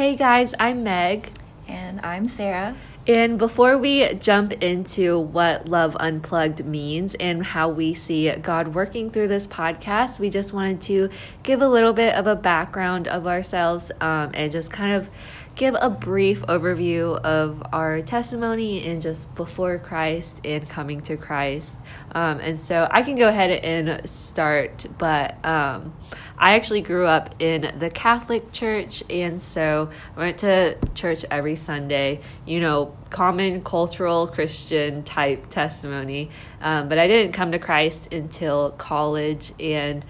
Hey guys, I'm Meg. And I'm Sarah. And before we jump into what Love Unplugged means and how we see God working through this podcast, we just wanted to give a little bit of a background of ourselves um, and just kind of give a brief overview of our testimony and just before Christ and coming to Christ. Um, and so I can go ahead and start, but um, I actually grew up in the Catholic Church, and so I went to church every Sunday, you know, common cultural Christian type testimony. Um, but I didn't come to Christ until college and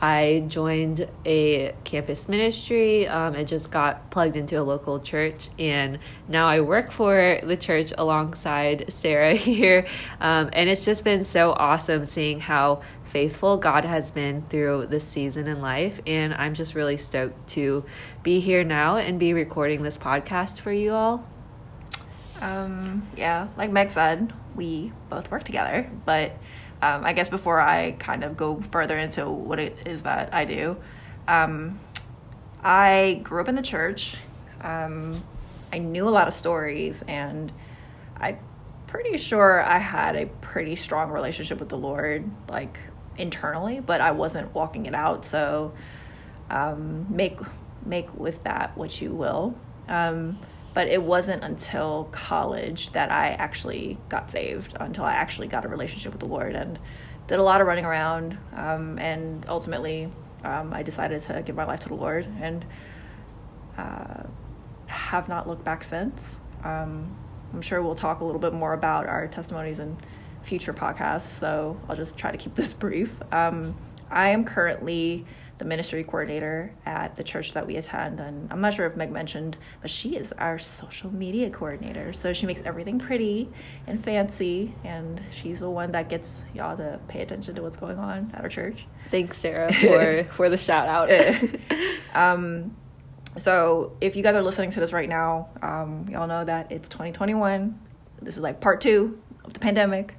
I joined a campus ministry um, and just got plugged into a local church. And now I work for the church alongside Sarah here. Um, and it's just been so awesome seeing how faithful God has been through this season in life. And I'm just really stoked to be here now and be recording this podcast for you all. Um, yeah, like Meg said, we both work together, but um, I guess before I kind of go further into what it is that I do, um, I grew up in the church. Um, I knew a lot of stories, and I'm pretty sure I had a pretty strong relationship with the Lord, like internally, but I wasn't walking it out. So um, make make with that what you will. Um, but it wasn't until college that I actually got saved, until I actually got a relationship with the Lord and did a lot of running around. Um, and ultimately, um, I decided to give my life to the Lord and uh, have not looked back since. Um, I'm sure we'll talk a little bit more about our testimonies in future podcasts, so I'll just try to keep this brief. Um, I am currently the ministry coordinator at the church that we attend. And I'm not sure if Meg mentioned, but she is our social media coordinator. So she makes everything pretty and fancy. And she's the one that gets y'all to pay attention to what's going on at our church. Thanks, Sarah, for, for the shout out. um, so if you guys are listening to this right now, um, y'all know that it's 2021. This is like part two of the pandemic.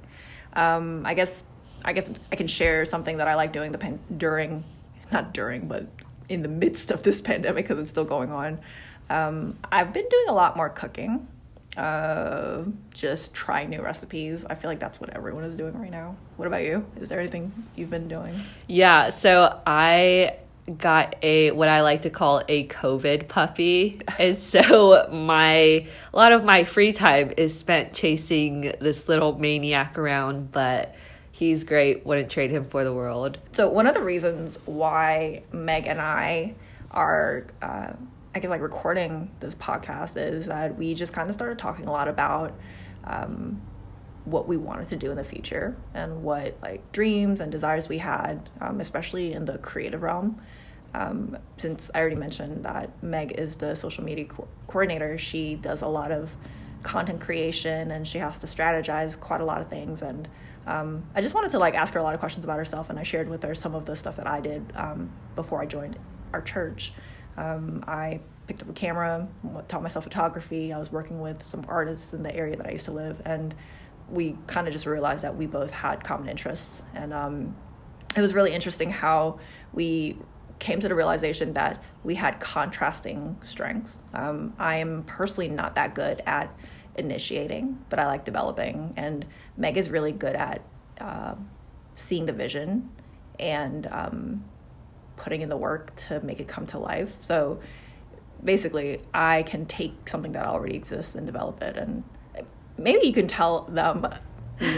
Um, I guess I guess I can share something that I like doing the pan- during not during, but in the midst of this pandemic because it's still going on. Um, I've been doing a lot more cooking, uh, just trying new recipes. I feel like that's what everyone is doing right now. What about you? Is there anything you've been doing? Yeah, so I got a what I like to call a COVID puppy. And so my a lot of my free time is spent chasing this little maniac around, but he's great. Wouldn't trade him for the world. So one of the reasons why Meg and I are, uh, I guess, like recording this podcast is that we just kind of started talking a lot about um, what we wanted to do in the future and what like dreams and desires we had, um, especially in the creative realm. Um, since I already mentioned that Meg is the social media co- coordinator, she does a lot of content creation and she has to strategize quite a lot of things and um, I just wanted to like ask her a lot of questions about herself, and I shared with her some of the stuff that I did um, before I joined our church. Um, I picked up a camera, taught myself photography. I was working with some artists in the area that I used to live, and we kind of just realized that we both had common interests, and um, it was really interesting how we came to the realization that we had contrasting strengths. Um, I am personally not that good at initiating, but I like developing. And Meg is really good at uh, seeing the vision and um, putting in the work to make it come to life. So basically, I can take something that already exists and develop it. And maybe you can tell them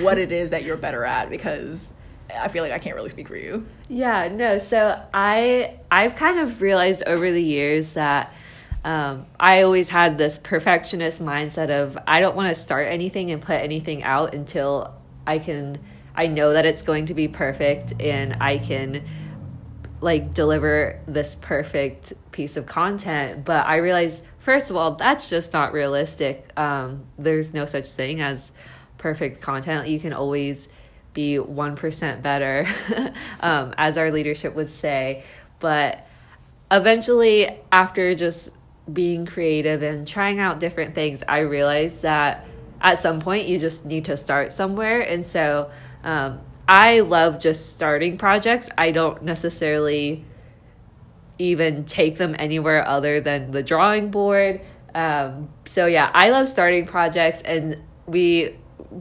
what it is that you're better at because I feel like I can't really speak for you. Yeah, no. So I I've kind of realized over the years that um, I always had this perfectionist mindset of I don't want to start anything and put anything out until I can I know that it's going to be perfect and I can like deliver this perfect piece of content. But i realized first of all that's just not realistic. Um, there's no such thing as perfect content. You can always be 1% better um, as our leadership would say. But eventually after just being creative and trying out different things, I realized that at some point you just need to start somewhere. And so um, I love just starting projects. I don't necessarily even take them anywhere other than the drawing board. Um, so yeah, I love starting projects, and we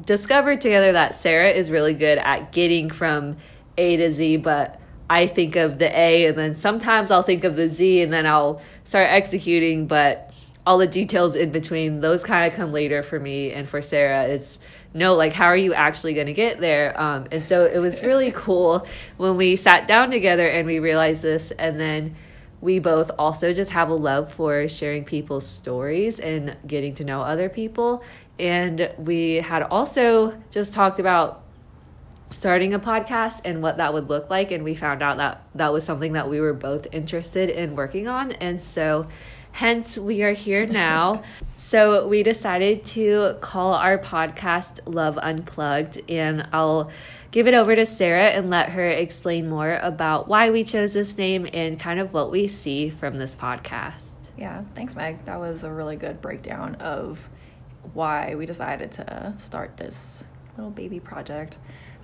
discovered together that Sarah is really good at getting from A to Z, but I think of the A and then sometimes I'll think of the Z and then I'll start executing, but all the details in between, those kind of come later for me and for Sarah. It's no, like, how are you actually going to get there? Um, and so it was really cool when we sat down together and we realized this. And then we both also just have a love for sharing people's stories and getting to know other people. And we had also just talked about starting a podcast and what that would look like. And we found out that that was something that we were both interested in working on. And so, hence, we are here now. so, we decided to call our podcast Love Unplugged. And I'll give it over to Sarah and let her explain more about why we chose this name and kind of what we see from this podcast. Yeah, thanks, Meg. That was a really good breakdown of why we decided to start this little baby project.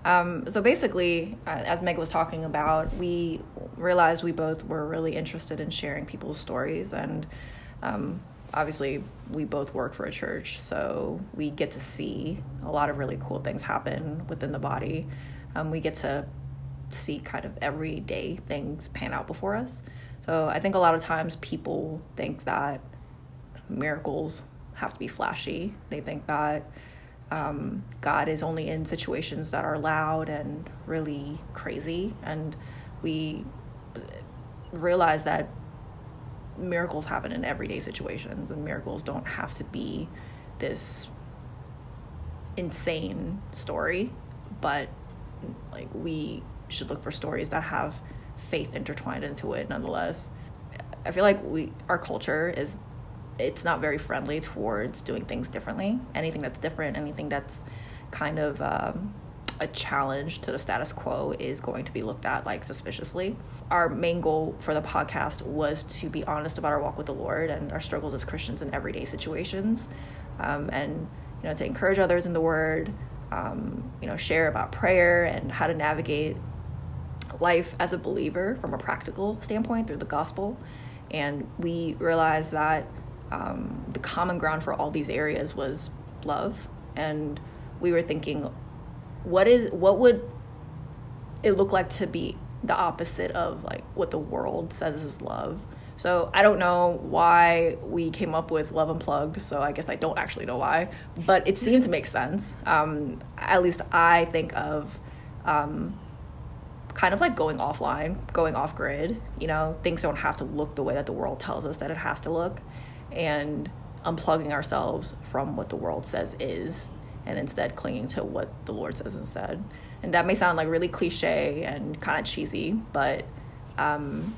Um, so basically, uh, as Meg was talking about, we realized we both were really interested in sharing people's stories, and um, obviously, we both work for a church, so we get to see a lot of really cool things happen within the body. Um, we get to see kind of everyday things pan out before us. So I think a lot of times people think that miracles have to be flashy. They think that um, God is only in situations that are loud and really crazy. And we realize that miracles happen in everyday situations, and miracles don't have to be this insane story, but like we should look for stories that have faith intertwined into it nonetheless. I feel like we our culture is it's not very friendly towards doing things differently. Anything that's different, anything that's kind of um, a challenge to the status quo is going to be looked at like suspiciously. Our main goal for the podcast was to be honest about our walk with the Lord and our struggles as Christians in everyday situations, um, and you know to encourage others in the Word, um, you know, share about prayer and how to navigate life as a believer from a practical standpoint through the gospel. And we realized that um, the common ground for all these areas was love. And we were thinking what is what would it look like to be the opposite of like what the world says is love? So i don't know why we came up with love unplugged so i guess i don't actually know why but it seemed to make sense. Um, at least i think of um, kind of like going offline going off grid you know? Things don't have to look the way that the world tells us that it has to look and unplugging ourselves from what the world says is and instead clinging to what the Lord says instead. And that may sound like really cliche and kind of cheesy, but um,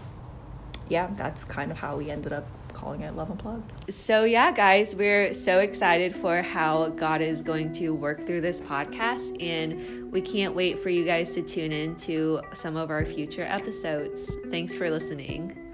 yeah, that's kind of how we ended up calling it Love Unplugged. So, yeah, guys, we're so excited for how God is going to work through this podcast, and we can't wait for you guys to tune in to some of our future episodes. Thanks for listening.